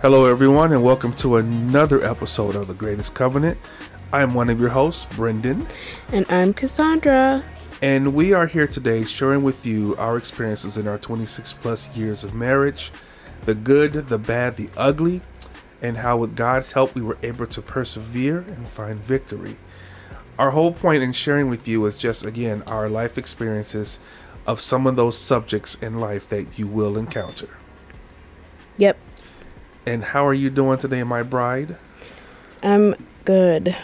Hello, everyone, and welcome to another episode of The Greatest Covenant. I'm one of your hosts, Brendan, And I'm Cassandra. and we are here today sharing with you our experiences in our 26 plus years of marriage the good, the bad, the ugly, and how, with God's help, we were able to persevere and find victory. Our whole point in sharing with you is just, again, our life experiences of some of those subjects in life that you will encounter. Yep, And how are you doing today, my bride? I'm good.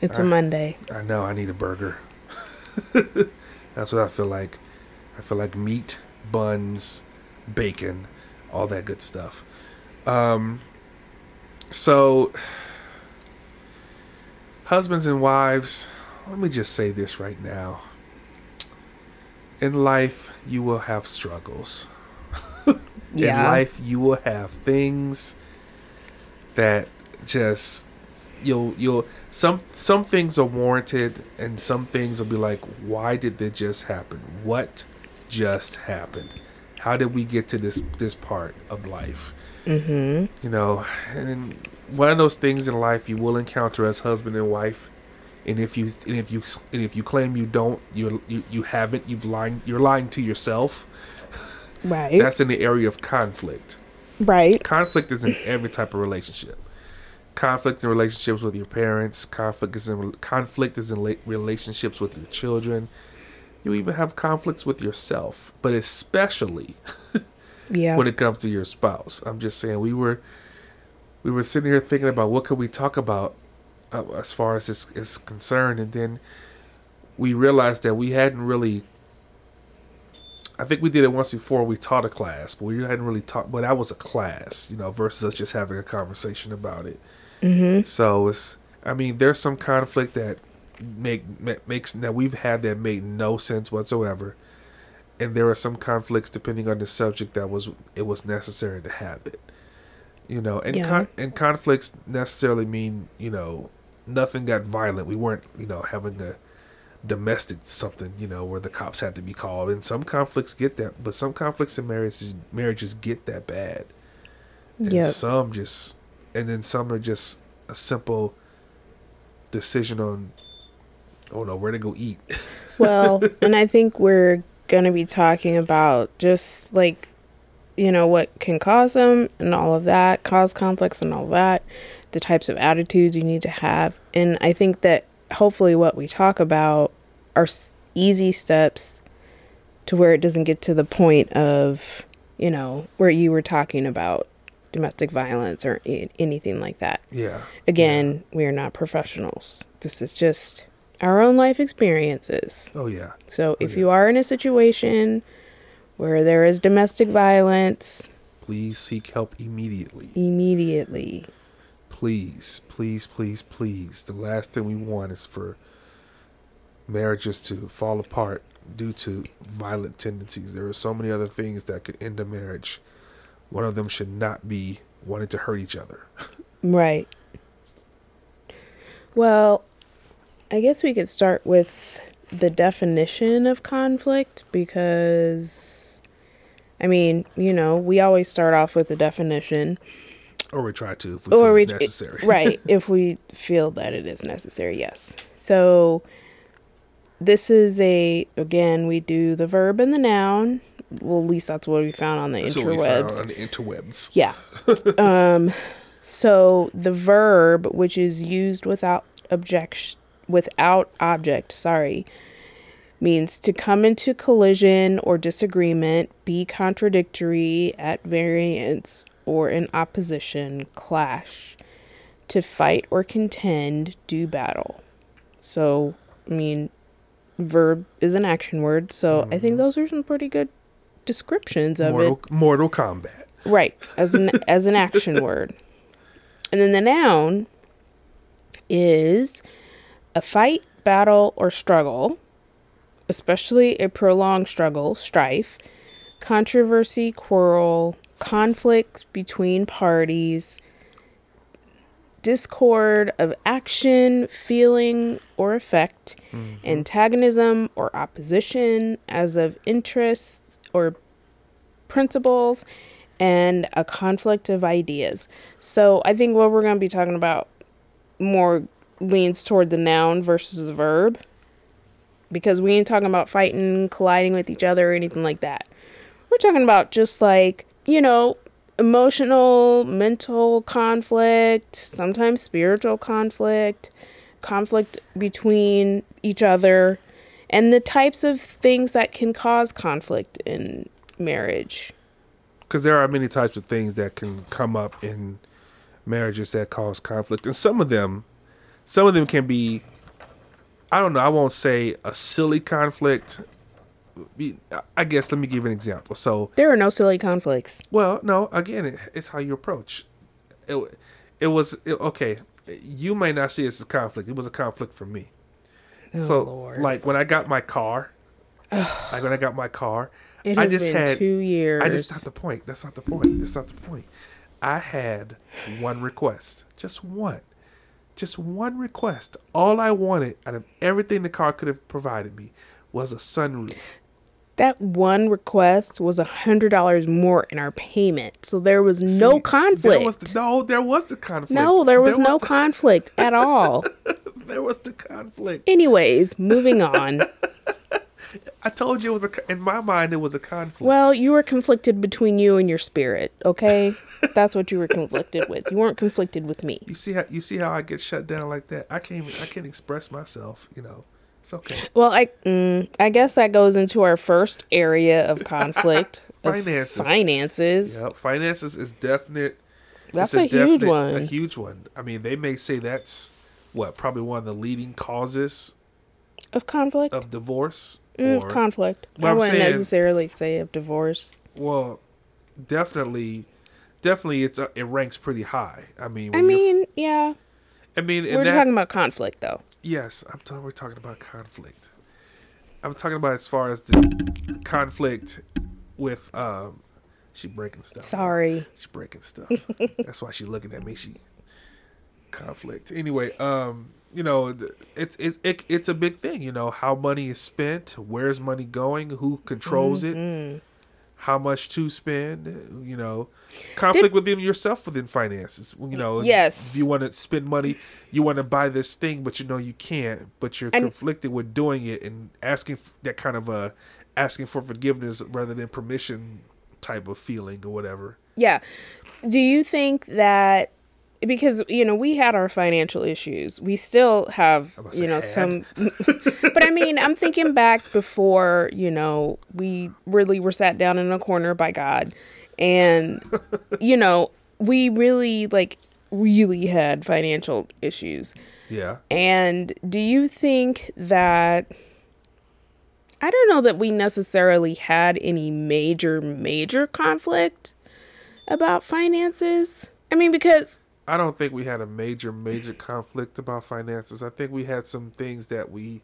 It's a Ah. Monday. I know I need a burger. That's what I feel like. I feel like meat, buns, bacon, all that good stuff. Um so husbands and wives, let me just say this right now. In life, you will have struggles. In life you will have things that just you'll you'll some some things are warranted and some things will be like why did this just happen? What just happened? How did we get to this this part of life? Mm-hmm. you know and one of those things in life you will encounter as husband and wife and if you and if you and if you claim you don't you you, you haven't you've lying you're lying to yourself Right. that's in the area of conflict right. conflict is in every type of relationship. Conflict in relationships with your parents. Conflict is in conflict is in relationships with your children. You even have conflicts with yourself, but especially Yeah. when it comes to your spouse. I'm just saying we were we were sitting here thinking about what could we talk about uh, as far as this is concerned, and then we realized that we hadn't really. I think we did it once before. We taught a class, but we hadn't really taught. But that was a class, you know, versus us just having a conversation about it. mm-hmm. So it's. I mean, there's some conflict that make makes that we've had that made no sense whatsoever, and there are some conflicts depending on the subject that was it was necessary to have it. You know, and Yeah. con- and conflicts necessarily mean you know nothing got violent. We weren't you know having a domestic something you know where the cops had to be called. And some conflicts get that, but some conflicts in marriages marriages get that bad. And Yep. some just, and then some are just a simple decision on, oh no, where to go eat. Well, and I think we're going to be talking about just like, you know, what can cause them and all of that, cause conflicts and all that, the types of attitudes you need to have. And I think that hopefully what we talk about are easy steps to where it doesn't get to the point of, you know, where you were talking about domestic violence or a- anything like that. yeah. Again, we are not professionals. This is just our own life experiences. Oh yeah. So oh, if yeah. you are in a situation where there is domestic violence, Please seek help immediately. immediately. Please, please, please, please. The last thing we want is for marriages to fall apart due to violent tendencies. There are so many other things that could end a marriage. One of them should not be wanting to hurt each other. Right. Well, I guess we could start with the definition of conflict because, I mean, you know, we always start off with the definition. Or we try to if we Or feel we- it necessary. right if we feel that it is necessary yes so this is a again we do the verb and the noun well at least that's what we found on the That's what we found interwebs on the interwebs. yeah um so the verb which is used without objection without object sorry means to come into collision or disagreement be contradictory at variance or in opposition clash to fight or contend do battle. So i mean verb is an action word so i think mm-hmm. those are some pretty good descriptions of it. Mortal, combat. Right, as an as an action word. And then the noun is a fight, battle, or struggle, especially a prolonged struggle, strife, controversy, quarrel, conflict between parties, discord of action, feeling, or effect, mm-hmm. antagonism or opposition as of interests or principles, and a conflict of ideas. So I think what we're going to be talking about more leans toward the noun versus the verb because we ain't talking about fighting, colliding with each other, or anything like that. We're talking about just like, you know, emotional, mental conflict, sometimes spiritual conflict, conflict between each other, and the types of things that can cause conflict in marriage. Because there are many types of things that can come up in marriages that cause conflict, and some of them, some of them can be I don't know. I won't say a silly conflict. I guess let me give an example. So there are no silly conflicts. Well, no. Again, it, it's how you approach. It, it was it, okay. You may not see this as a conflict. It was a conflict for me. Oh, so, Lord. like when I got my car, like when I got my car, it has I just been had two years. I just not the point. That's not the point. That's not the point. I had one request, just one just one request. All I wanted out of everything the car could have provided me was a sunroof. That one request was a hundred dollars more in our payment, so there was See, no conflict. There was the, no, there was the conflict. No, there was, there was no the... conflict at all. there was the conflict. Anyways, moving on. I told you it was a. In my mind, it was a conflict. Well, you were conflicted between you and your spirit. Okay, that's what you were conflicted with. You weren't conflicted with me. You see how you see how I get shut down like that. I can't. Even, I can't express myself. You know. It's okay. Well, I mm, I guess that goes into our first area of conflict. finances. Of finances. Yeah, finances is definite. That's a, a definite, huge one. A huge one. I mean, they may say that's what probably one of the leading causes of conflict of divorce Mm, conflict. I wouldn't saying, necessarily say of divorce. Well, definitely, definitely, it's a, it ranks pretty high. I mean, I mean, yeah. I mean, we're that, talking about conflict, though. Yes, I'm talking. We're talking about conflict. I'm talking about as far as the conflict with um, she breaking stuff. Sorry, she's breaking stuff. That's why she's looking at me. She conflict. Anyway, um, you know, it's it's it, it's a big thing. You know, how money is spent, where's money going, who controls mm-hmm. it, how much to spend. You know, conflict Did, within yourself within finances. You know, yes, you want to spend money, you want to buy this thing, but you know you can't, but you're and, conflicted with doing it and asking that kind of a asking for forgiveness rather than permission type of feeling or whatever. Yeah. Do you think that because you know we had our financial issues. We still have you know some but i mean i'm thinking back before you know we really were sat down in a corner by god. And you know we really like really had financial issues. Yeah. And do you think that i don't know that we necessarily had any major major conflict about finances. I mean because I don't think we had a major, major conflict about finances. I think we had some things that we,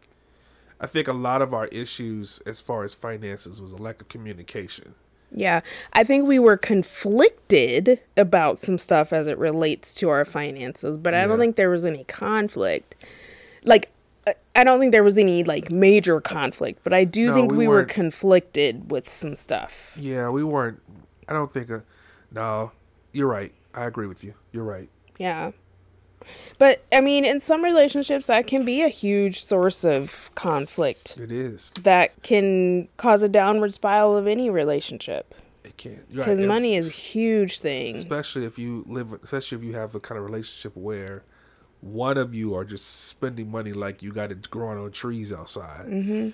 I think a lot of our issues as far as finances was a lack of communication. Yeah, I think we were conflicted about some stuff as it relates to our finances, but I don't think there was any conflict. Like, I don't think there was any like major conflict, but I do no, think we, we were conflicted with some stuff. Yeah, we weren't. I don't think. A, no, you're right. I agree with you. You're right. Yeah. But I mean, in some relationships, that can be a huge source of conflict. It is. That can cause a downward spiral of any relationship. It can. Because right. money is a huge thing. Especially if you live, especially if you have the kind of relationship where one of you are just spending money like you got it growing on trees outside, mm-hmm.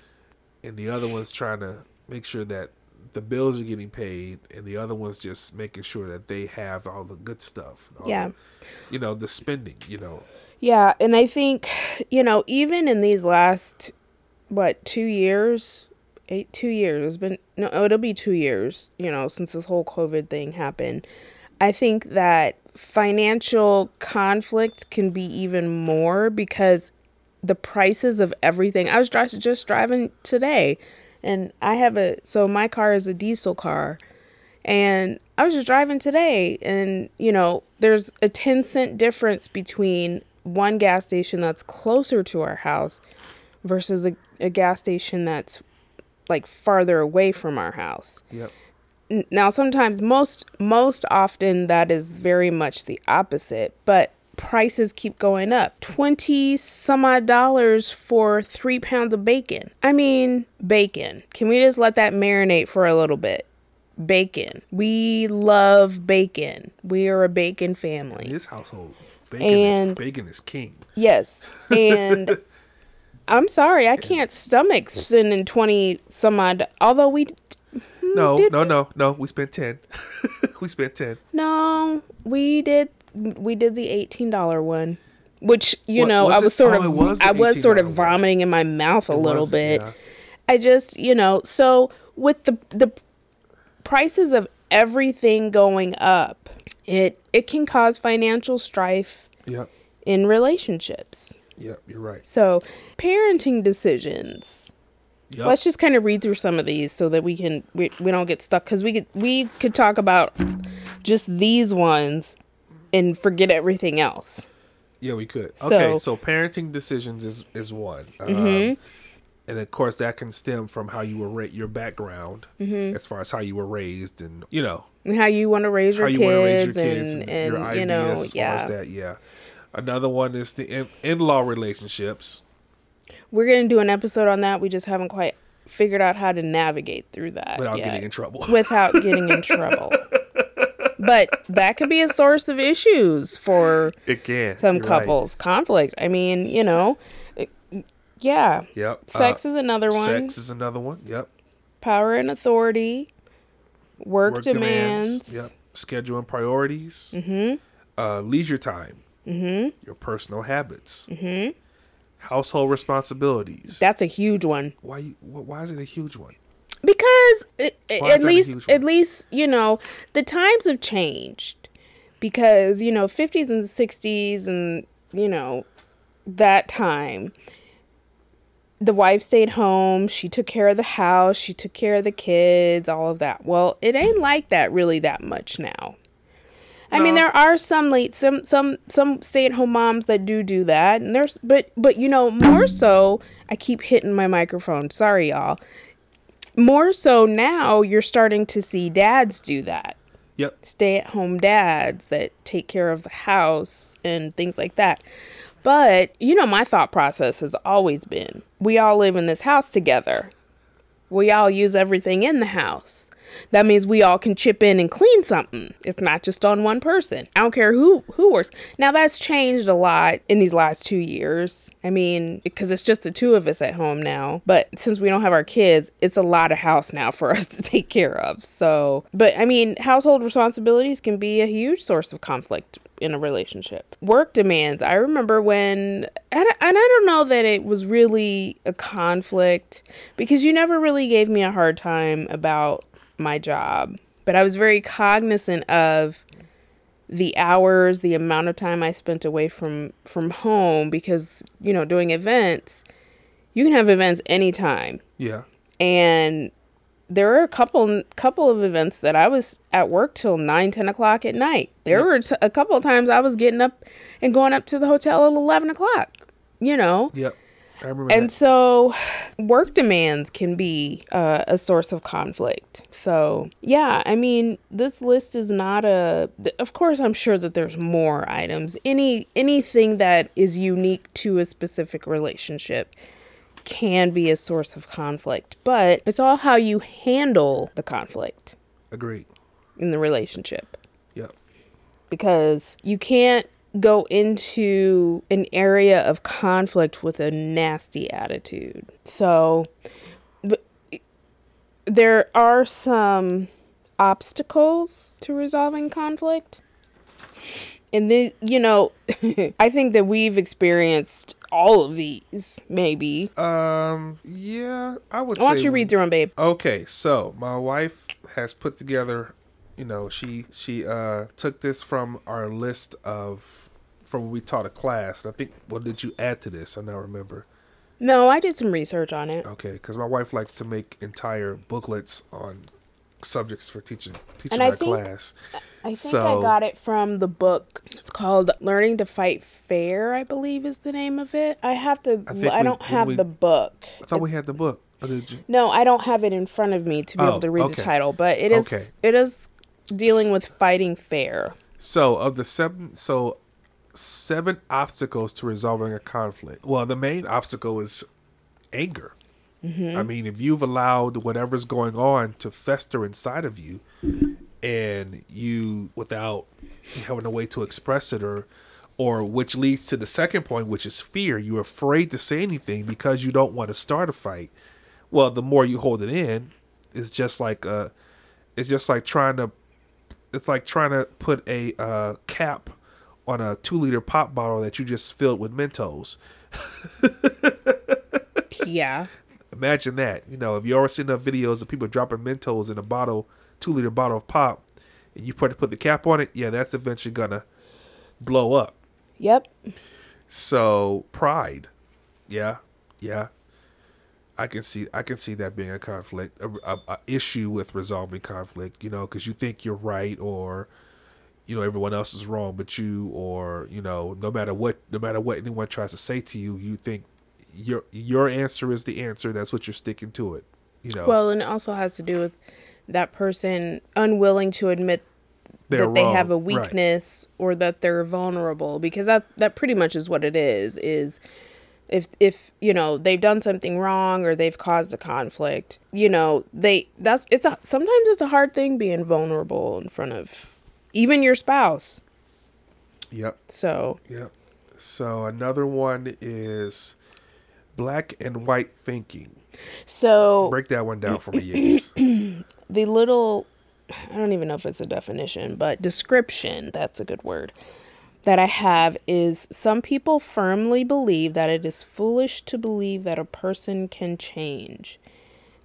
and the other one's trying to make sure that the bills are getting paid and the other one's just making sure that they have all the good stuff. Yeah. The, you know, the spending, you know. Yeah, and I think, you know, even in these last what, 2 years, 8 2 years, it's been no, oh, it'll be 2 years, you know, since this whole covid thing happened. I think that financial conflict can be even more because the prices of everything. I was just driving today and I have a so my car is a diesel car and I was just driving today and you know there's a 10 cent difference between one gas station that's closer to our house versus a, a gas station that's like farther away from our house. Yep. now sometimes most most often that is very much the opposite, but prices keep going up. 20 some odd dollars for 3 pounds of bacon. I mean, bacon. Can we just let that marinate for a little bit? Bacon. We love bacon. We are a bacon family. In this household, bacon, and, is, bacon is king. Yes. And I'm sorry, I can't stomach spending 20 some odd, although we hmm, no, no, no, no. We spent ten. we spent ten. No, we did. We did the eighteen dollar one, which you what, know was I was it? sort oh, of was I was sort of vomiting in my mouth a it little bit. Yeah. I just you know so with the the prices of everything going up, it it can cause financial strife. Yep. In relationships. Yep, you're right. So, parenting decisions Yep. Let's just kind of read through some of these so that we can we, we don't get stuck because we could we could talk about just these ones and forget everything else. Yeah, we could. So, okay, so parenting decisions is is one, mm-hmm. um, and of course that can stem from how you were ra- your background mm-hmm. as far as how you were raised and you know and how you want to raise your, kids, raise your kids and, and, and your you know yeah that yeah. Another one is the in law relationships. We're gonna do an episode on that. We just haven't quite figured out how to navigate through that without yet. getting in trouble. without getting in trouble. But that could be a source of issues for it can some couples right. conflict. I mean, you know, yeah. Yep. Sex uh, is another one. Sex is another one. Yep. Power and authority. Work, work demands. demands. Yep. Schedule and priorities. Mm-hmm. Uh, leisure time. Mm-hmm. Your personal habits. Mm-hmm household responsibilities. That's a huge one. Why? Why is it a huge one? Because it, at least, at least you know, the times have changed. Because you know, fifties and sixties, and you know, that time, the wife stayed home. She took care of the house. She took care of the kids. All of that. Well, it ain't like that really that much now. I mean, there are some late some some some stay at home moms that do do that, and there's but but you know more so. I keep hitting my microphone. Sorry, y'all. More so now, you're starting to see dads do that. Yep. Stay at home dads that take care of the house and things like that. But, you know, my thought process has always been we all live in this house together. We all use everything in the house. That means we all can chip in and clean something. It's not just on one person. I don't care who who works. Now that's changed a lot in these last 2 years. I mean, because it's just the two of us at home now. But since we don't have our kids, it's a lot of house now for us to take care of. So, but I mean, household responsibilities can be a huge source of conflict in a relationship. Work demands. I remember when, and I don't know that it was really a conflict because you never really gave me a hard time about my job, but I was very cognizant of the hours, the amount of time I spent away from from home because, you know, doing events, you can have events anytime. Yeah. And there were a couple couple of events that I was at work till 9, 10 o'clock at night. There yep. were t- a couple of times I was getting up and going up to the hotel at 11 o'clock, you know? Yep. I remember and that. so work demands can be uh, a source of conflict. So, yeah, I mean, this list is not a of course I'm sure that there's more items. Any anything that is unique to a specific relationship can be a source of conflict, but it's all how you handle the conflict. Agreed. In the relationship. Yep. Because you can't go into an area of conflict with a nasty attitude. So there are some obstacles to resolving conflict. And then, you know, I think that we've experienced all of these, maybe. Um, yeah, I would Why don't you read through them, babe? Okay, so my wife has put together, you know, she she uh took this from our list of from when we taught a class. And I think, what did you add to this? I now remember. No, I did some research on it. Okay, because my wife likes to make entire booklets on subjects for teaching teaching our think, class. I think so, I got it from the book. It's called "Learning to Fight Fair," I believe is the name of it. I have to. I, I don't have we, the book. I thought we had the book. Oh, no, I don't have it in front of me to be oh, able to read okay. the title, but it is okay. it is dealing with fighting fair. So of the seven, so seven obstacles to resolving a conflict. Well, the main obstacle is anger. Mm-hmm. I mean, if you've allowed whatever's going on to fester inside of you, and you, without having a way to express it, or, or which leads to the second point, which is fear. You're afraid to say anything because you don't want to start a fight. Well, the more you hold it in, it's just like uh, it's just like trying to, it's like trying to put a uh, cap on a two liter pop bottle that you just filled with Mentos. yeah. Imagine that. You know, if you ever seen enough videos of people dropping Mentos in a bottle, two liter bottle of pop, and you put put the cap on it, yeah, that's eventually gonna blow up. Yep. So pride, yeah, yeah. I can see I can see that being a conflict, a, a, a issue with resolving conflict. You know, because you think you're right, or you know everyone else is wrong but you or you know no matter what no matter what anyone tries to say to you you think your your answer is the answer that's what you're sticking to it you know well and it also has to do with that person unwilling to admit they're that they have a weakness right. or that they're vulnerable because that that pretty much is what it is is if if you know they've done something wrong or they've caused a conflict you know they that's it's a sometimes it's a hard thing being vulnerable in front of even your spouse. Yep. So. Yep. So another one is black and white thinking. So break that one down for me, Yates. the little I don't even know if it's a definition, but description, that's a good word, that I have is some people firmly believe that it is foolish to believe that a person can change.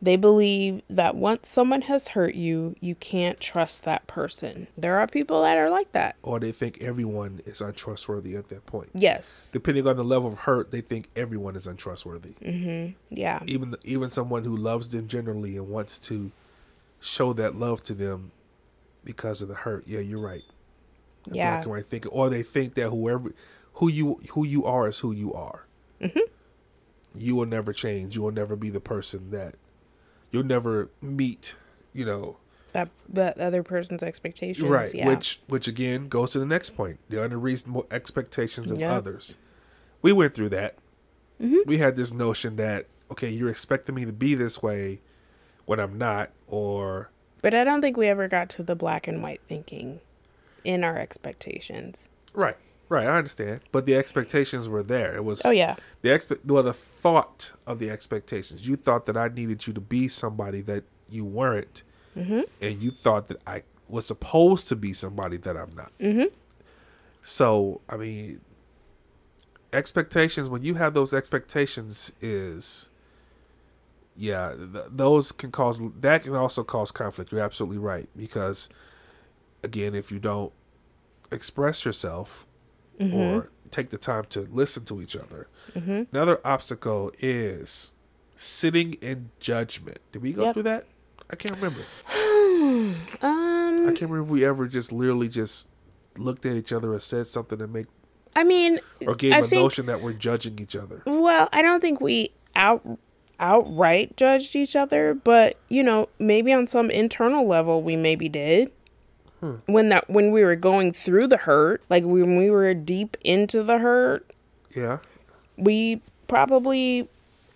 They believe that once someone has hurt you, you can't trust that person. There are people that are like that. Or they think everyone is untrustworthy at that point. Yes. Depending on the level of hurt, they think everyone is untrustworthy. Mm-hmm. Yeah. Even even someone who loves them generally and wants to show that love to them because of the hurt. Yeah, you're right. The yeah. Black and white thinking, or they think that whoever who you who you are is who you are. Mm-hmm. You will never change. You will never be the person that you'll never meet, you know, that that other person's expectations. Right. Yeah. Which which again goes to the next point. The unreasonable expectations of others. We went through that. Mm-hmm. We had this notion that okay, you're expecting me to be this way when I'm not, or. But I don't think we ever got to the black and white thinking in our expectations. Right. Right, I understand, but the expectations were there. It was oh yeah the expect well the thought of the expectations. You thought that I needed you to be somebody that you weren't, mm-hmm. and you thought that I was supposed to be somebody that I'm not. Mm-hmm. So I mean, expectations when you have those expectations is yeah th- those can cause that can also cause conflict. You're absolutely right because again, if you don't express yourself mm-hmm. or take the time to listen to each other. Mm-hmm. Another obstacle is sitting in judgment. Did we go yep. through that? I can't remember. um, I can't remember if we ever just literally just looked at each other or said something to make. I mean, or gave I a think, notion that we're judging each other. Well, I don't think we out outright judged each other, but you know, maybe on some internal level we maybe did. Hmm. When that when we were going through the hurt, like when we were deep into the hurt, yeah, we probably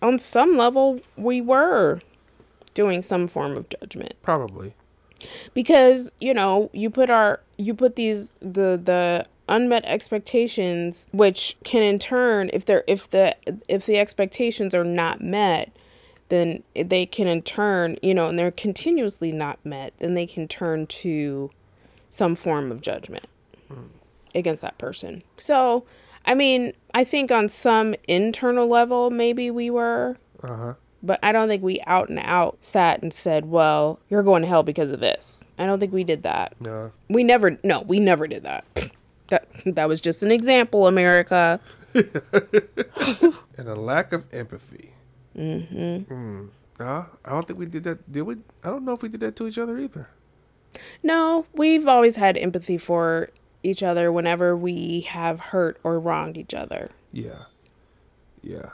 on some level we were doing some form of judgment. Probably. Because, you know, you put our you put these the the unmet expectations which can in turn if they're if the if the expectations are not met then they can in turn you know and they're continuously not met then they can turn to some form of judgment mm. against that person. So, I mean, I think on some internal level, maybe we were. Uh-huh. But I don't think we out and out sat and said, well, you're going to hell because of this. I don't think we did that. No. We never, no, we never did that. That, that was just an example, America. and a lack of empathy. Mm-hmm. Mm. Uh, I don't think we did that. Did we? I don't know if we did that to each other either. No, we've always had empathy for each other whenever we have hurt or wronged each other. Yeah. Yeah.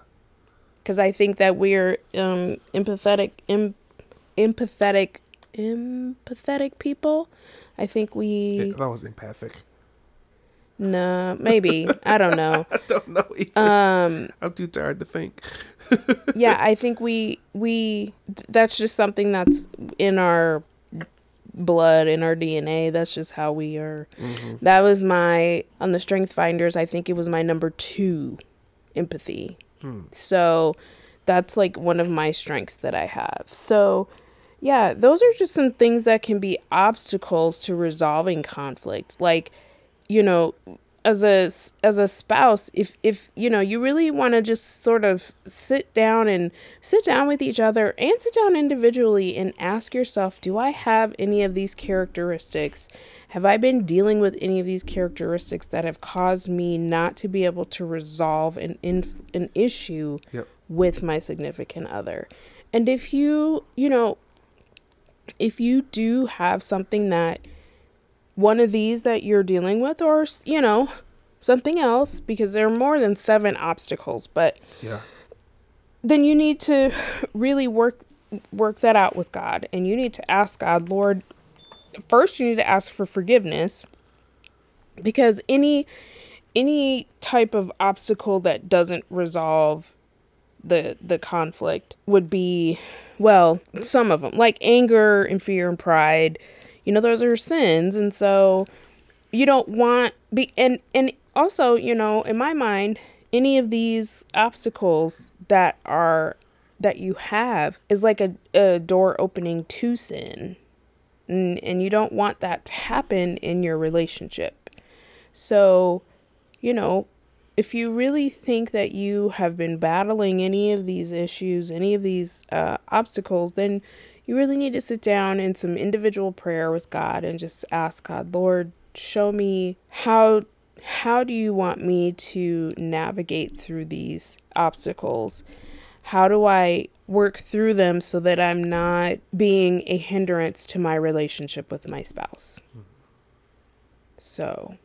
because I think that we're um, empathetic, em- empathetic, empathetic people. I think we. That was empathic. Nah, maybe I don't know. I don't know. Either. Um, I'm too tired to think. yeah, I think we we that's just something that's in our blood in our DNA. That's just how we are. Mm-hmm. That was my on the Strength Finders. I think it was my number two, empathy. Hmm. So that's like one of my strengths that I have. So yeah, those are just some things that can be obstacles to resolving conflict. Like, you know, as a as a spouse if if you know you really want to just sort of sit down and sit down with each other and sit down individually and ask yourself do i have any of these characteristics have i been dealing with any of these characteristics that have caused me not to be able to resolve an inf- an issue yep. with my significant other and if you you know if you do have something that one of these that you're dealing with or you know something else because there are more than seven obstacles but yeah. then you need to really work work that out with god and you need to ask god lord first you need to ask for forgiveness because any any type of obstacle that doesn't resolve the the conflict would be well some of them like anger and fear and pride you know those are sins. And so you don't want be and and also you know in my mind any of these obstacles that are that you have is like a, a door opening to sin. And, and you don't want that to happen in your relationship. So you know if you really think that you have been battling any of these issues any of these uh, obstacles then you really need to sit down in some individual prayer with God and just ask God, Lord, show me how how do you want me to navigate through these obstacles? How do I work through them so that I'm not being a hindrance to my relationship with my spouse? Hmm. So,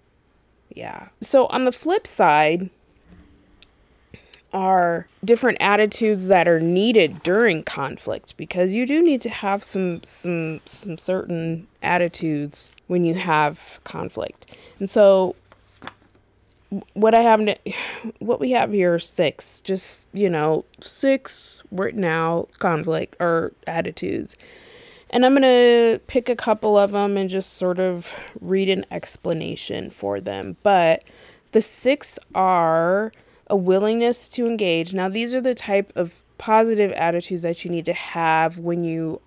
yeah. So, on the flip side, are different attitudes that are needed during conflict because you do need to have some some some certain attitudes when you have conflict. And so what I have what we have here are six, just, you know, six written out conflict or attitudes. And I'm going to pick a couple of them and just sort of read an explanation for them. But the six are a willingness to engage. Now, these are the type of positive attitudes that you need to have when you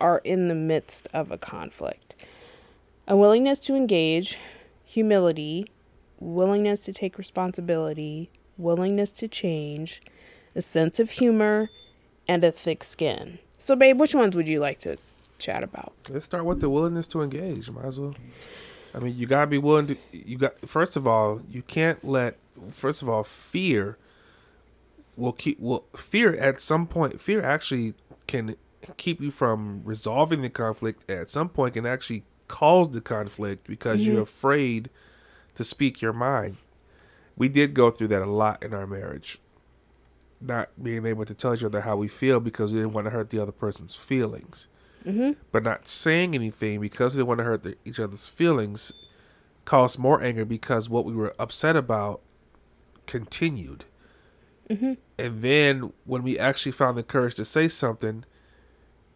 are in the midst of a conflict a willingness to engage, humility, willingness to take responsibility, willingness to change, a sense of humor, and a thick skin. So, babe, which ones would you like to chat about? Let's start with the willingness to engage. Might as well. I mean, you gotta be willing to. You got first of all, you can't let first of all, fear will keep will fear at some point fear actually can keep you from resolving the conflict at some point can actually cause the conflict because mm-hmm. you're afraid to speak your mind. We did go through that a lot in our marriage. Not being able to tell each other how we feel because we didn't want to hurt the other person's feelings. Mm-hmm. But not saying anything because we didn't want to hurt the, each other's feelings caused more anger because what we were upset about continued. Mm-hmm. And then when we actually found the courage to say something,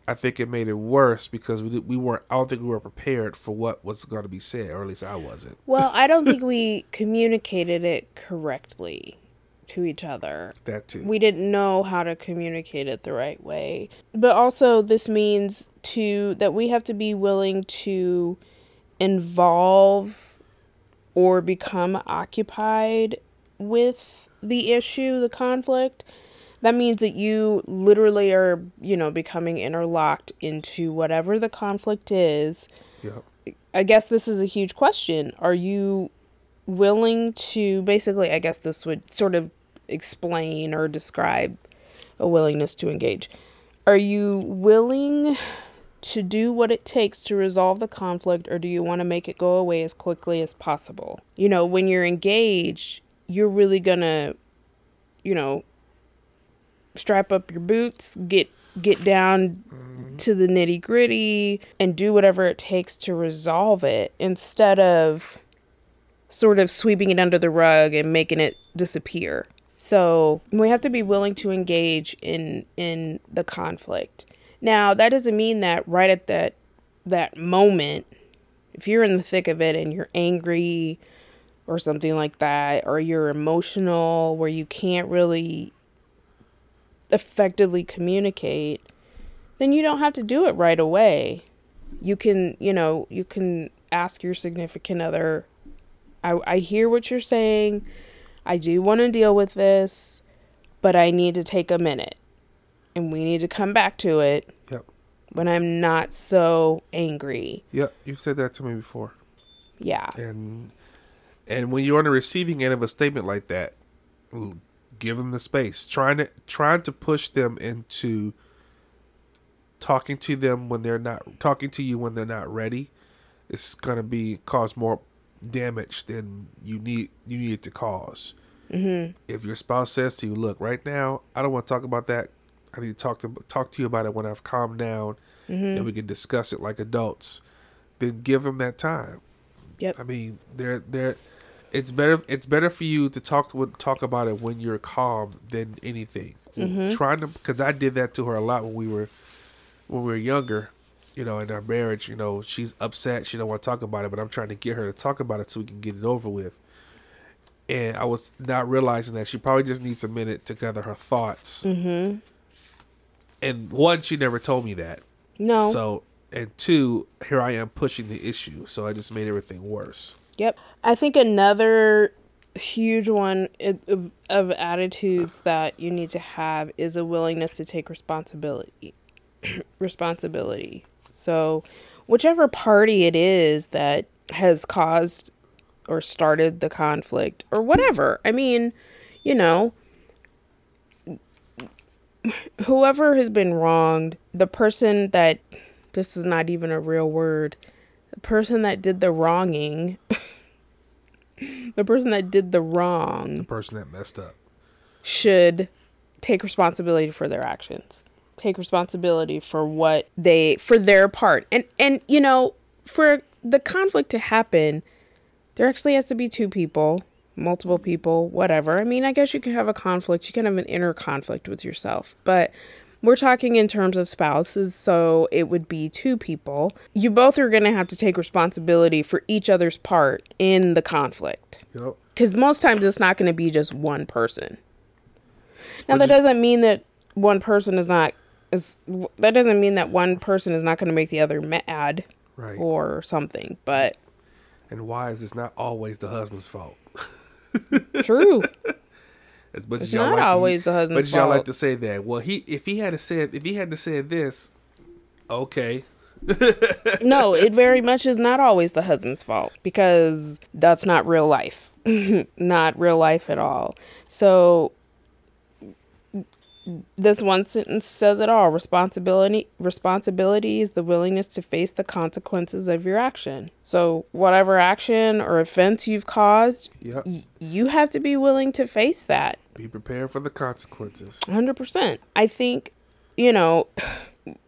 I think it made it worse because we did, we weren't. I don't think we were prepared for what was going to be said, or at least I wasn't. Well, I don't think we communicated it correctly to each other. That too. We didn't know how to communicate it the right way. But also, this means to that we have to be willing to involve or become occupied with the issue, the conflict, that means that you literally are, you know, becoming interlocked into whatever the conflict is. Yeah. I guess this is a huge question. Are you willing to basically, I guess this would sort of explain or describe a willingness to engage. Are you willing to do what it takes to resolve the conflict or do you want to make it go away as quickly as possible? You know, when you're engaged, you're really gonna, you know, strap up your boots, get get down mm-hmm. to the nitty gritty, and do whatever it takes to resolve it instead of sort of sweeping it under the rug and making it disappear. So we have to be willing to engage in in the conflict. Now that doesn't mean that right at that that moment, if you're in the thick of it and you're angry or something like that, or you're emotional where you can't really effectively communicate, then you don't have to do it right away. You can, you know, you can ask your significant other, I, I hear what you're saying. I do want to deal with this, but I need to take a minute and we need to come back to it. Yep. When I'm not so angry. Yep, you've said that to me before. Yeah. And and when you're on the receiving end of a statement like that, give them the space. Trying to trying to push them into talking to them when they're not talking to you when they're not ready it's going to be cause more damage than you need you need it to cause. Mm-hmm. If your spouse says to you, "Look, right now, I don't want to talk about that. I need to talk to talk to you about it when I've calmed down, mm-hmm. and we can discuss it like adults," then give them that time. Yep. I mean, they're they're. It's better. It's better for you to talk to talk about it when you're calm than anything. Mm-hmm. Trying to, because I did that to her a lot when we were when we were younger you know, in our marriage, you know, she's upset. She don't want to talk about it, but I'm trying to get her to talk about it so we can get it over with. And I was not realizing that she probably just needs a minute to gather her thoughts. Mm-hmm. And one, she never told me that. No. So, and two, here I am pushing the issue. So I just made everything worse. Yep. I think another huge one of attitudes that you need to have is a willingness to take responsibility. responsibility so, whichever party it is that has caused or started the conflict or whatever, I mean, you know, whoever has been wronged, the person that this is not even a real word, the person that did the wronging, the person that did the wrong, the person that messed up, should take responsibility for their actions take responsibility for what they for their part. And and you know, for the conflict to happen, there actually has to be two people, multiple people, whatever. I mean, I guess you can have a conflict, you can have an inner conflict with yourself, but we're talking in terms of spouses, so it would be two people. You both are going to have to take responsibility for each other's part in the conflict. Yep. Because most times it's not going to be just one person. Now, that doesn't mean that one person is not is that doesn't mean that one person is not going to make the other mad right. or something but and wives it's not always the husband's fault true it's, but it's not like always to, the husband's but y'all like to say that. Well he if he had to say if he had to say this okay. No it very much is not always the husband's fault because that's not real life. Not real life at all. So this one sentence says it all. Responsibility responsibility is the willingness to face the consequences of your action. So whatever action or offense you've caused yep. y- you have to be willing to face that. Be prepared for the consequences. 100% i think you know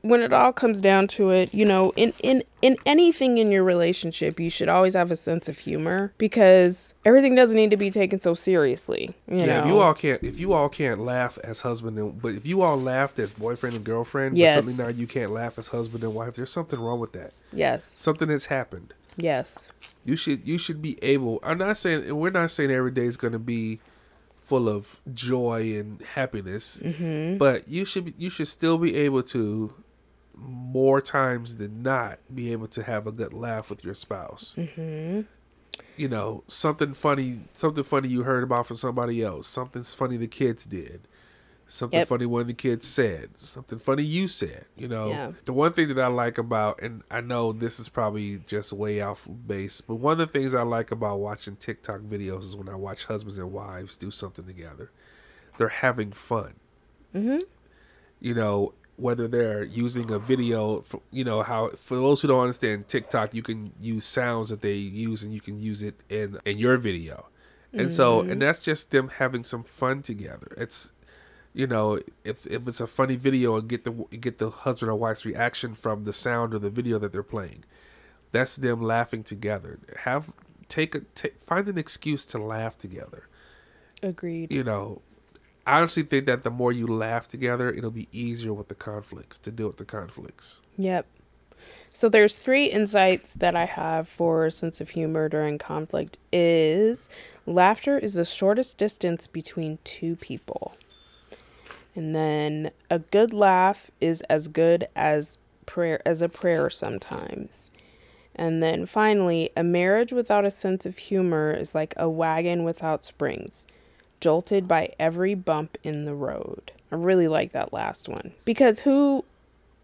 when it all comes down to it, you know, in in in anything in your relationship, you should always have a sense of humor because everything doesn't need to be taken so seriously. You yeah, know? you all can't if you all can't laugh as husband and but if you all laughed as boyfriend and girlfriend, yes. but suddenly now you can't laugh as husband and wife, there's something wrong with that. Yes. Something has happened. Yes. You should you should be able I'm not saying we're not saying every day is gonna be full of joy and happiness. Mm-hmm. But you should you should still be able to more times than not be able to have a good laugh with your spouse. Mm-hmm. You know, something funny, something funny you heard about from somebody else. Something's funny the kids did. Something yep. funny one of the kids said. Something funny you said. You know, yeah. the one thing that I like about, and I know this is probably just way off base, but one of the things I like about watching TikTok videos is when I watch husbands and wives do something together. They're having fun. Mm-hmm. You know, whether they're using a video, for, you know how for those who don't understand TikTok, you can use sounds that they use and you can use it in in your video, and mm-hmm. so and that's just them having some fun together. It's you know, if if it's a funny video and get the get the husband or wife's reaction from the sound or the video that they're playing, that's them laughing together. Have take a take, find an excuse to laugh together. Agreed. You know, I honestly think that the more you laugh together, it'll be easier with the conflicts to deal with the conflicts. Yep. So there's three insights that I have for sense of humor during conflict is laughter is the shortest distance between two people. And then a good laugh is as good as prayer as a prayer sometimes. And then finally, a marriage without a sense of humor is like a wagon without springs, jolted by every bump in the road. I really like that last one because who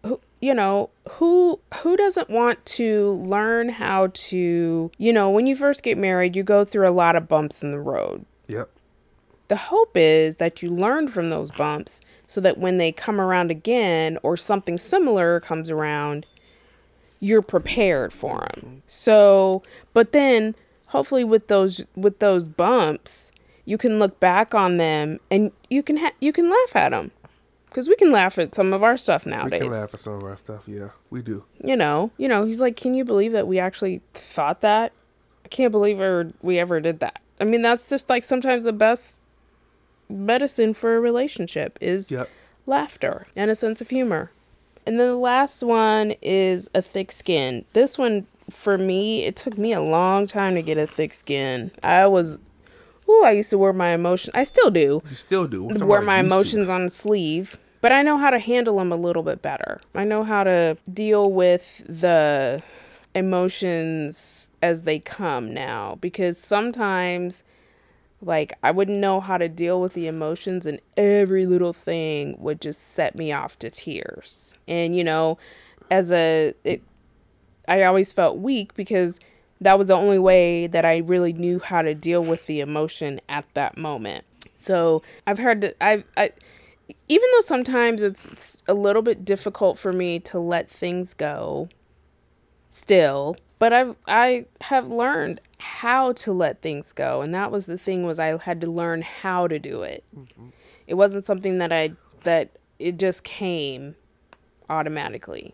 who you know who who doesn't want to learn how to you know when you first get married you go through a lot of bumps in the road. The hope is that you learn from those bumps so that when they come around again or something similar comes around you're prepared for them so but then hopefully with those with those bumps you can look back on them and you can ha- you can laugh at them because we can laugh at some of our stuff nowadays We can laugh at some of our stuff. Yeah, we do. you know, you know, he's like, "Can you believe that we actually thought that? I can't believe ever we ever did that." I mean, that's just like sometimes the best medicine for a relationship is Yep. laughter and a sense of humor. And then the last one is a thick skin. This one for me, it took me a long time to get a thick skin. I was Ooh, I used to wear my emotions. I still do You still do. Wear my used to. emotions on the sleeve, but I know how to handle them a little bit better. I know how to deal with the emotions as they come now because sometimes like I wouldn't know how to deal with the emotions and every little thing would just set me off to tears. And you know, as a it I always felt weak because that was the only way that I really knew how to deal with the emotion at that moment. So I've heard that I, I even though sometimes it's, it's a little bit difficult for me to let things go still, but I've I have learned how to let things go and that was the thing was I had to learn how to do it. It wasn't something that I that it just came automatically.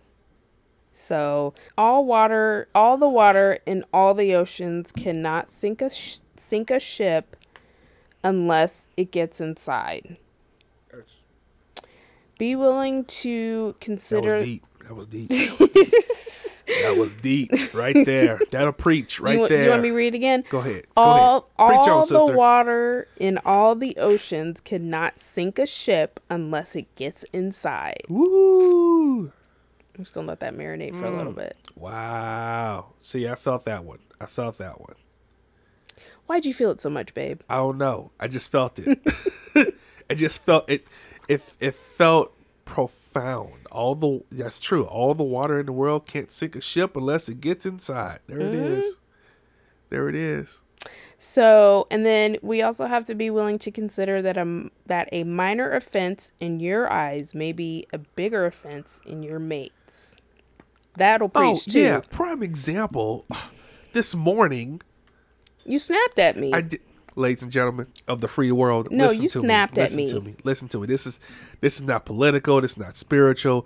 So, all water, all the water in all the oceans cannot sink a sh- sink a ship unless it gets inside. Be willing to That was deep. That was deep. that was deep. Right there. That'll preach. Right you, there. you want me to read again? Go ahead. Go all ahead. All on, the water in all the oceans cannot sink a ship unless it gets inside. Woo! I'm just gonna let that marinate for a Mm. little bit. Wow. See, I felt that one. I felt that one. Why'd you feel it so much, babe? I don't know. I just felt it. I just felt it. It it felt profound. All the that's true. All the water in the world can't sink a ship unless it gets inside. There it Mm-hmm. is. There it is. So, and then we also have to be willing to consider that a that a minor offense in your eyes may be a bigger offense in your mates. That'll Oh preach too. yeah, prime example. This morning, You snapped at me. I did. Ladies and gentlemen of the free world, No, listen you to snapped me. at Listen me. to me. Listen to me. This is this is not political. This is not spiritual.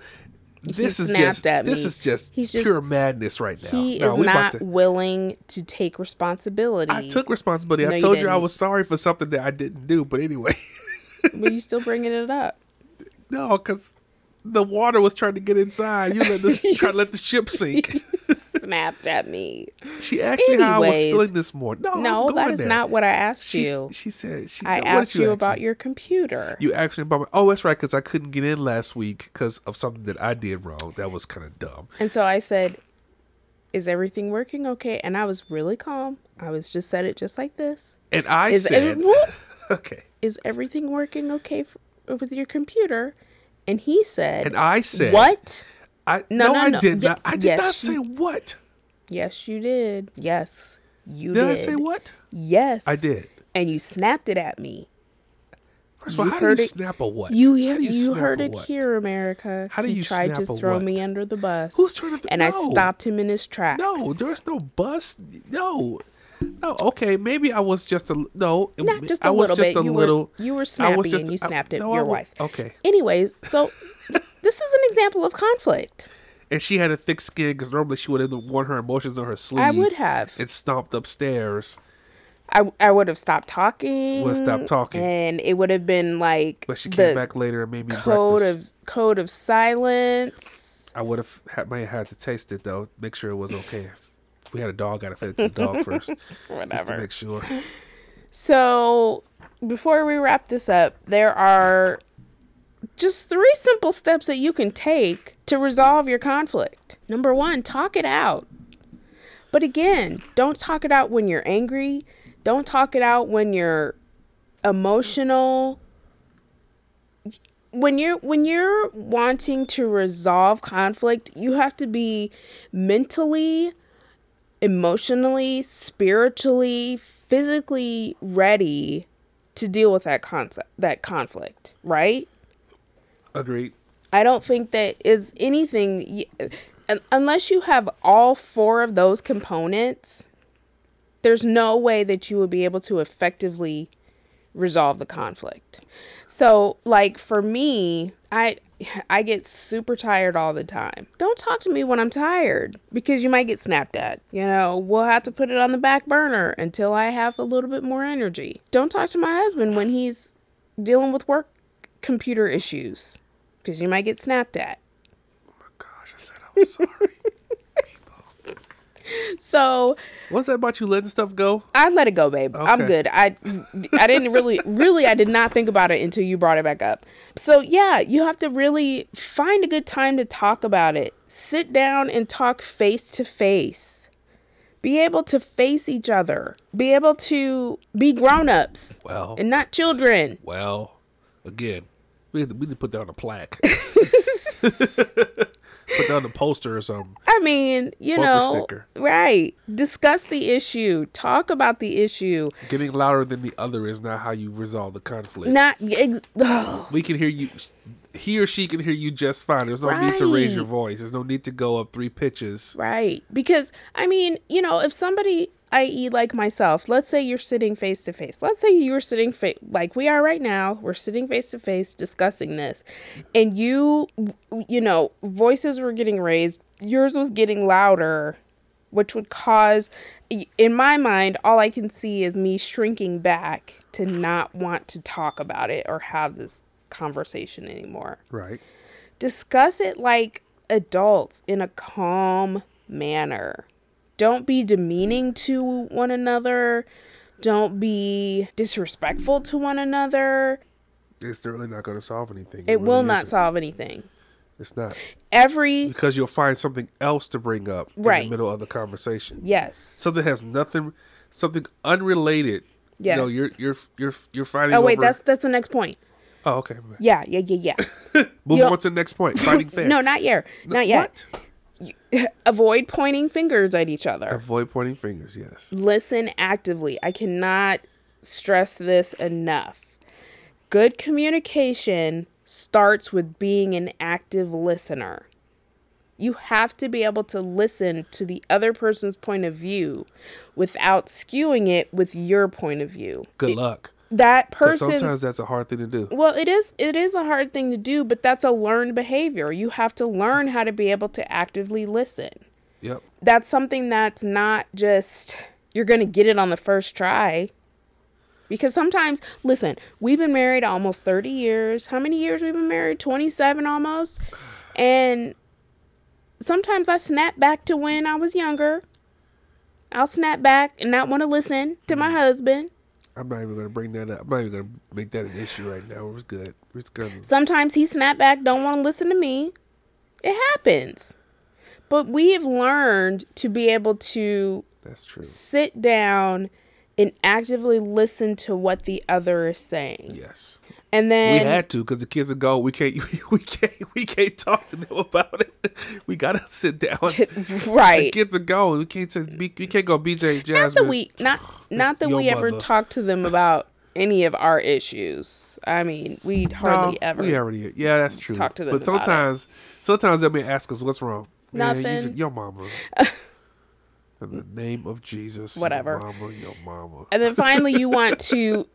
This is snapped just this me. is just, He's just- pure madness right now. he No, is not to- willing to take responsibility. I took responsibility. No, I told you, I was sorry for something that I didn't do. But anyway, but you still bringing it up. no, because the water was trying to get inside. You let this try to let the ship sink. snapped at me. She asked me how I was feeling this morning. No, no, that is there. not what I asked She, you. she said she. I what asked you ask about me? your computer. You asked me about my. Oh, that's right, because I couldn't get in last week because of something that I did wrong. That was kind of dumb. And so I said, "Is everything working okay?" And I was really calm. I was just said it just like this. And I Is said, it, okay. is everything working okay f- with your computer? And he said, And I said, "What? I No, no, no, I did Ye- not. I did yes, not say you- what. Yes, you did. Yes, you Did did. I say what? Yes, I did. And you snapped it at me. First of all, You how do you it- snap a what? You you, snap heard it what? here, America. How do he you tried to throw what? me under the bus. Who's trying to th- And I stopped him in his tracks. No, there's no bus. No, No, okay, maybe I was just a no. Not just a I was little just bit. A you little. were you were I snappy was just and you I- snapped at no, your wa- wife. Okay, Anyways, so this is an example of conflict. And she had a thick skin because normally she would have worn her emotions on her sleeve. I would have. and stomped upstairs. I, I would have stopped talking. Would have stopped talking. and it would have been like But she came back later and made me code breakfast. of code of silence. I would have had, might have had to taste it though, make sure it was okay. If we had a dog, I'd have fed it to the dog first, just to Whatever. make sure. So, before we wrap this up, there are just three simple steps that you can take to resolve your conflict. Number one, talk it out. But again, don't talk it out when you're angry. Don't talk it out when you're emotional. When you're when you're wanting to resolve conflict, you have to be mentally emotionally, spiritually, physically ready to deal with that concept, that conflict, right? Agreed. I don't think that is anything unless you have all four of those components. There's no way that you would be able to effectively resolve the conflict. So, like for me, I I get super tired all the time. Don't talk to me when I'm tired because you might get snapped at. You know, we'll have to put it on the back burner until I have a little bit more energy. Don't talk to my husband when he's dealing with work computer issues because you might get snapped at. Oh my gosh, I said I'm sorry. So What's that about you letting stuff go? I let it go, babe. I'm good. I I didn't really really I did not think about it until you brought it back up. So yeah, you have to really find a good time to talk about it. Sit down and talk face to face. Be able to face each other. Be able to be grown-ups Well, and not children. well, again, we need to, we need to put on a plaque. put on a poster or something. I mean, you Bumper know, sticker. right. Discuss the issue. Talk about the issue. Getting louder than the other is not how you resolve the conflict. Not ex- ugh. we can hear you. He or she can hear you just fine. There's no need to raise your voice. There's no need to go up three pitches. Right. Because, I mean, you know, if somebody, i.e., like myself, let's say you're sitting face to face. Let's say you were sitting, fa- like we are right now, we're sitting face to face discussing this, and you, you know, voices were getting raised, yours was getting louder, which would cause, in my mind, all I can see is me shrinking back to not want to talk about it or have this conversation anymore Right. discuss it like adults in a calm manner. Don't be demeaning to one another. Don't be disrespectful to one another. It's certainly not going to solve anything. It will really not isn't. solve anything. It's not Every because you'll find something else to bring up right. in the middle of the conversation. yes. Something has nothing, something unrelated. You know, you're you're you're you're fighting. Oh wait, over- that's that's the next point. oh okay. Yeah, yeah, yeah, yeah. Move on to the next point. Fighting fair. no, not yet. Not yet. What? Avoid pointing fingers at each other. Avoid pointing fingers. Yes. listen actively. I cannot stress this enough. Good communication starts with being an active listener. You have to be able to listen to the other person's point of view without skewing it with your point of view. Good luck. That 'Cause person's sometimes that's a hard thing to do. well, it is it is a hard thing to do, but that's a learned behavior. You have to learn how to be able to actively listen Yep. that's something that's not just you're going to get it on the first try. Because sometimes, listen, we've been married almost 30 years. How many years we've been married? 27 almost. And sometimes I snap back to when I was younger. I'll snap back and not want to listen to my mm. husband. I'm not even to bring that up. I'm not even to make that an issue right now. We're good. We're good. Sometimes he snap back, don't want to listen to me. It happens. But we have learned to be able to That's true. sit down and actively listen to what the other is saying. Yes. And then We had to because the kids are gone. We can't. We can't. We can't talk to them about it. We gotta sit down. right, The kids are gone. We can't. Just we can't go. BJ Jasmine. Not that we not not that we ever mother. talk to them about any of our issues. I mean, we hardly No, ever. We already. Yeah, that's true. talk to them But about it. sometimes, sometimes they may ask us, "What's wrong?" Man, you Nothing. just- your mama. In the name of Jesus. Whatever. Your mama, your mama. And then finally, you want to,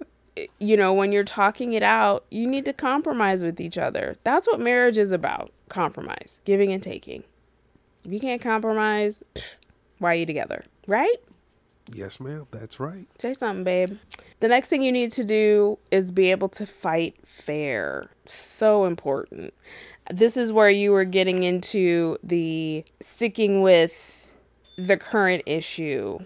you know, when you're talking it out, you need to compromise with each other. That's what marriage is about compromise, giving and taking. If you can't compromise, why are you together? Right? Yes, ma'am. That's right. Say something, babe. The next thing you need to do is be able to fight fair. So important. This is where you were getting into the sticking with the current issue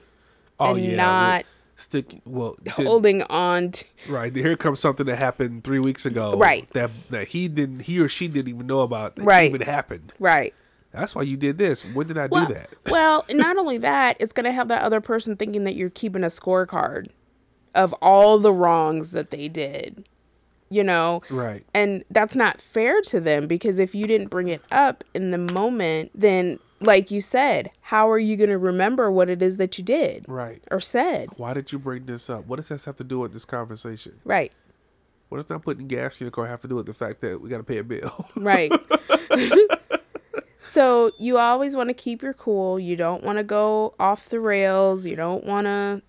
Oh and yeah. not stick. Well, holding on to. right. Here comes something that happened three weeks ago. Right. That that he didn't. He or she didn't even know about. That Right. Even happened. Right. That's why you did this. When did I Well, do that? well, not only that, it's going to have that other person thinking that you're keeping a scorecard of all the wrongs that they did, you know? Right. And that's not fair to them because if you didn't bring it up in the moment, then, like you said, how are you going to remember what it is that you did Right. or said? Why did you bring this up? What does this have to do with this conversation? Right. What does not putting gas in your car have to do with the fact that we got to pay a bill? Right. so you always want to keep your cool. You don't want to go off the rails. You don't want to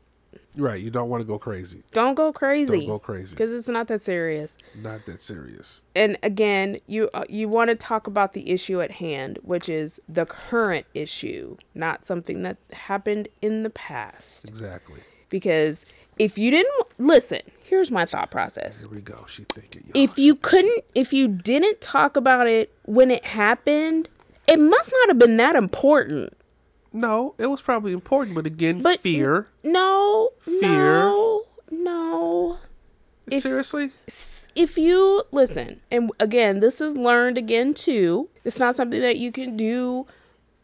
right. You don't want to go crazy. don't go crazy. Don't go crazy. because it's not that serious. Not that serious. And again, you uh, you want to talk about the issue at hand, which is the current issue, not something that happened in the past. Exactly. Because if you didn't listen, here's my thought process. Here we go. She thinking. If you couldn't, if you didn't talk about it when it happened, it must not have been that important. No, it was probably important, but again, But fear. No, Fear. no, no. if- Seriously. if you listen, and again, this is learned again too. It's not something that you can do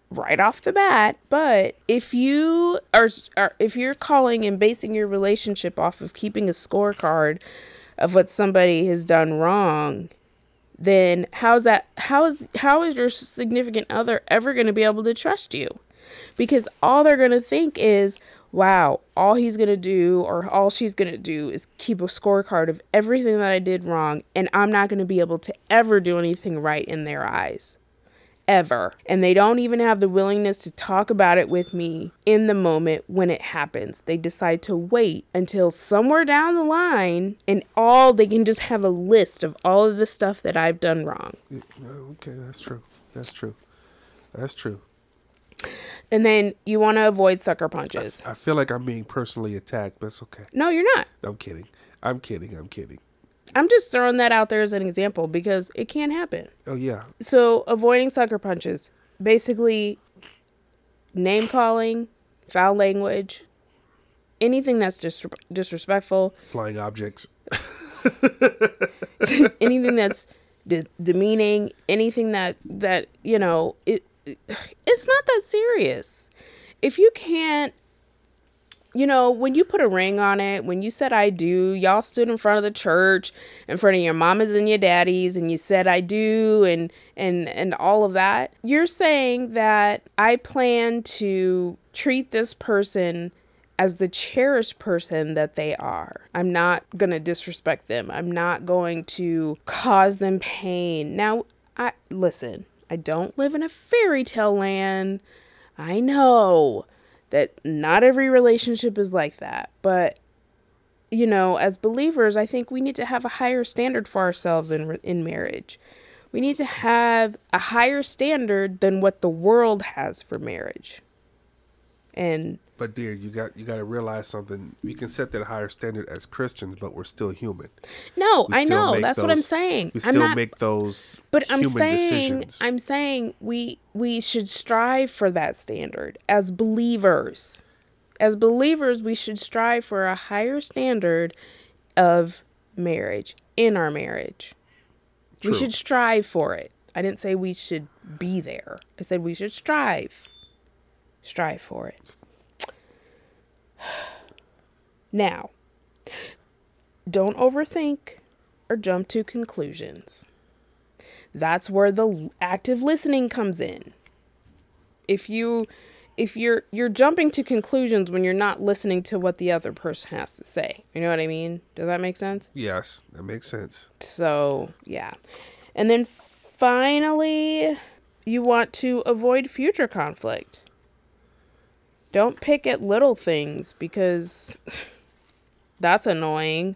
right off the bat, but if you are, are if you're calling and basing your relationship off of keeping a scorecard of what somebody has done wrong, then how's that how is how is your significant other ever going to be able to trust you? Because all they're going to think is, wow, all he's going to do or all she's going to do is keep a scorecard of everything that I did wrong and I'm not going to be able to ever do anything right in their eyes. Ever. And they don't even have the willingness to talk about it with me in the moment when it happens. They decide to wait until somewhere down the line and all they can just have a list of all of the stuff that I've done wrong. Okay, that's true. That's true. That's true. And then you want to avoid sucker punches. I feel like I'm being personally attacked, but it's okay. No, you're not. I'm kidding. I'm kidding. I'm kidding. I'm just throwing that out there as an example because it can happen. Oh yeah. So, avoiding sucker punches, basically name calling, foul language, anything that's dis- disrespectful, Flying objects. anything that's dis- demeaning, anything that that, you know, it it's not that serious. If you can't you know, when you put a ring on it, when you said I do, y'all stood in front of the church, in front of your mamas and your daddies, and you said I do and and and all of that. You're saying that I plan to treat this person as the cherished person that they are. I'm not going to disrespect them. I'm not going to cause them pain. Now, I listen, I don't live in a fairy tale land. I know that not every relationship is like that, but you know, as believers, I think we need to have a higher standard for ourselves in in marriage. We need to have a higher standard than what the world has for marriage. And But dear, you got you got to realize something. We can set that higher standard as Christians, but we're still human. no, I know that's what I'm saying. We still not, make those but I'm saying decisions. I'm saying we we should strive for that standard as believers. As believers, we should strive for a higher standard of marriage in our marriage. We should strive for it. I didn't say we should be there. I said we should strive. Strive for it. Now, don't overthink or jump to conclusions. That's where the active listening comes in. If you if you're you're jumping to conclusions when you're not listening to what the other person has to say. You know what I mean? Does that make sense? yes, that makes sense. So, yeah. And then finally, you want to avoid future conflict. Don't pick at little things because that's annoying.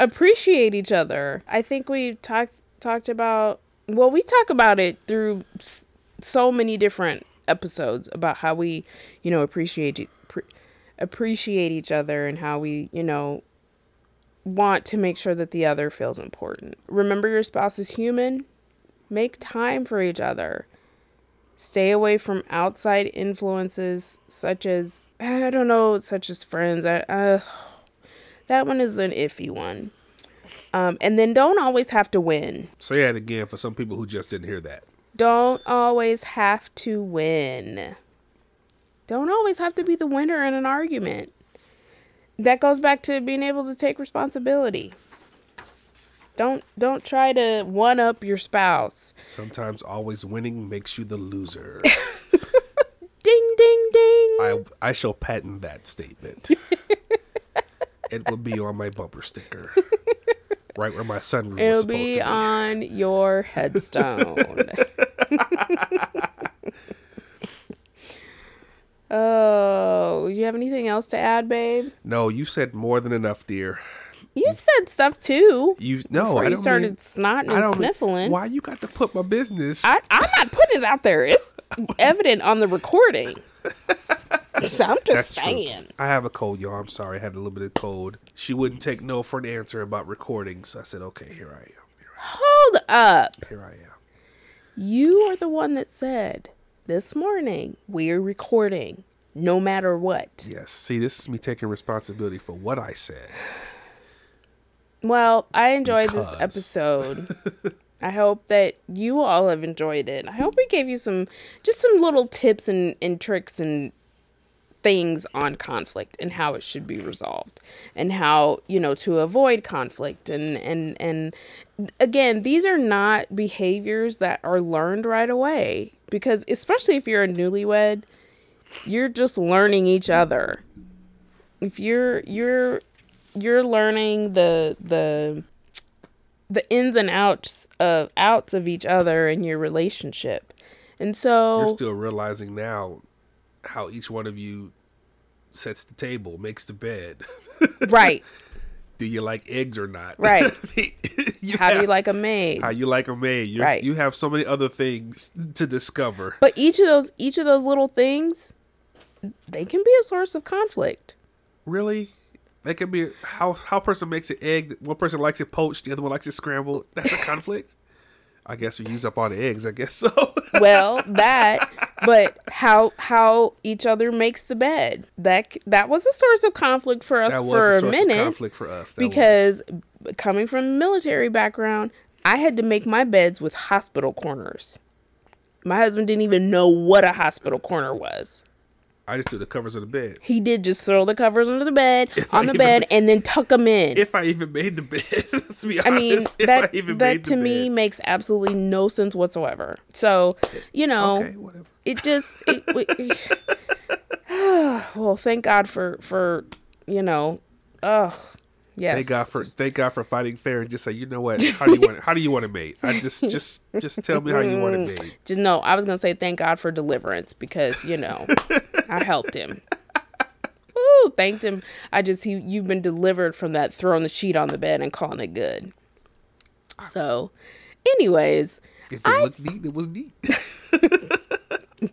Appreciate each other. I think we talked talked about well, we talk about it through so many different episodes about how we, you know, appreciate pre- appreciate each other and how we, you know, want to make sure that the other feels important. Remember your spouse is human. Make time for each other. Stay away from outside influences such as I don't know, such as friends. I, uh, that one is an iffy one. Um, and then don't always have to win. Say that again for some people who just didn't hear that. Don't always have to win. Don't always have to be the winner in an argument. That goes back to being able to take responsibility. Don't don't try to one up your spouse. Sometimes always winning makes you the loser. ding ding ding. I I shall patent that statement. it will be on my bumper sticker. right where my sunroof It'll was supposed be to be. on your headstone. oh, do you have anything else to add, babe? No, you said more than enough, dear. You said stuff too. You no, I you started mean, snotting and sniffling. Mean, why you got to put my business? I, I'm not putting it out there. It's evident on the recording. So I'm just That's saying. True. I have a cold, y'all. I'm sorry. I had a little bit of cold. She wouldn't take no for an answer about recording, so I said, "Okay, here I am." Here I am. Hold up. Here I am. You are the one that said this morning we're recording, no matter what. Yes. See, this is me taking responsibility for what I said. Well, I enjoyed because. this episode. I hope that you all have enjoyed it. I hope we gave you some just some little tips and, and tricks and things on conflict and how it should be resolved and how you know to avoid conflict and and and again these are not behaviors that are learned right away because especially if you're a newlywed you're just learning each other if you're you're you're learning the the the ins and outs of outs of each other in your relationship and so you're still realizing now how each one of you sets the table, makes the bed. right. Do you like eggs or not? Right. how have, do you like a maid? How you like a maid? You're, right. You have so many other things to discover. But each of those, each of those little things, they can be a source of conflict. Really? They can be how how person makes an egg. One person likes it poached, the other one likes it scrambled. That's a conflict. I guess we use up all the eggs. I guess so. well, that, but how how each other makes the bed that that was a source of conflict for us for a, a minute. conflict for us because was. coming from a military background, I had to make my beds with hospital corners. My husband didn't even know what a hospital corner was. I just threw the covers on the bed. He did just throw the covers under the bed if on I the bed and then tuck them in. If I even made the bed, to be honest, I mean that that to me makes absolutely no sense whatsoever. So you know, okay, it just it, it, well, thank God for for you know, ugh Yes. Thank God for thank God for fighting fair and just say, you know what? How do you want it? How do you want it made? I just just just tell me how you want it mm. made. Just, no, I was gonna say thank God for deliverance because you know I helped him. Ooh, thanked him. I just he you've been delivered from that throwing the sheet on the bed and calling it good. So, anyways, if it I, looked neat, it was neat.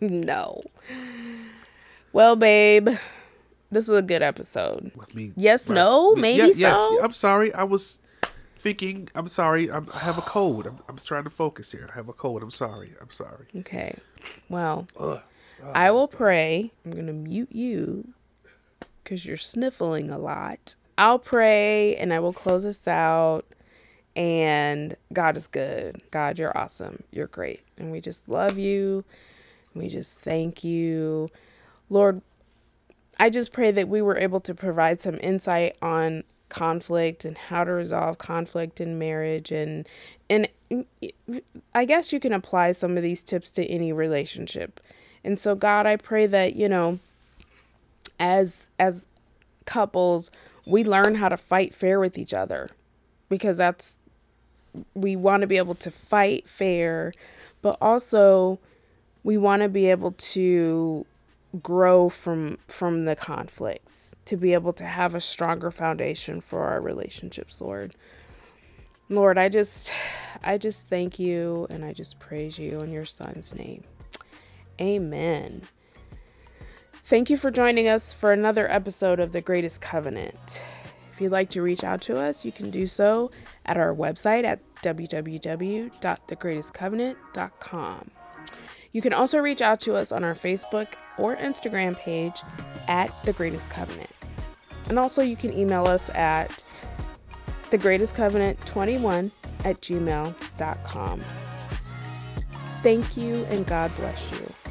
no. Well, babe, this was a good episode. With me. Yes, no, maybe yeah, so. Yes, I'm sorry. I was thinking. I'm sorry. I'm, i have a cold. I'm, I'm trying to focus here. I have a cold. I'm sorry. I'm sorry. Okay. Well, Ugh. I will pray. I'm gonna mute you because you're sniffling a lot. I'll pray and I will close us out. And God is good. God, you're awesome. You're great. And we just love you. We just thank you. Lord, I just pray that we were able to provide some insight on conflict and how to resolve conflict in marriage and and I guess you can apply some of these tips to any relationship. And so God, I pray that, you know, as as couples, we learn how to fight fair with each other because that's we want to be able to fight fair, but also we want to be able to grow from from the conflicts to be able to have a stronger foundation for our relationships lord. Lord i just i just thank you and i just praise you in your son's name. Amen. Thank you for joining us for another episode of the greatest covenant. If you'd like to reach out to us you can do so at our website at www.thegreatestcovenant.com you can also reach out to us on our Facebook or Instagram page at The Greatest Covenant. And also, you can email us at thegreatestcovenant21 at gmail.com. Thank you and God bless you.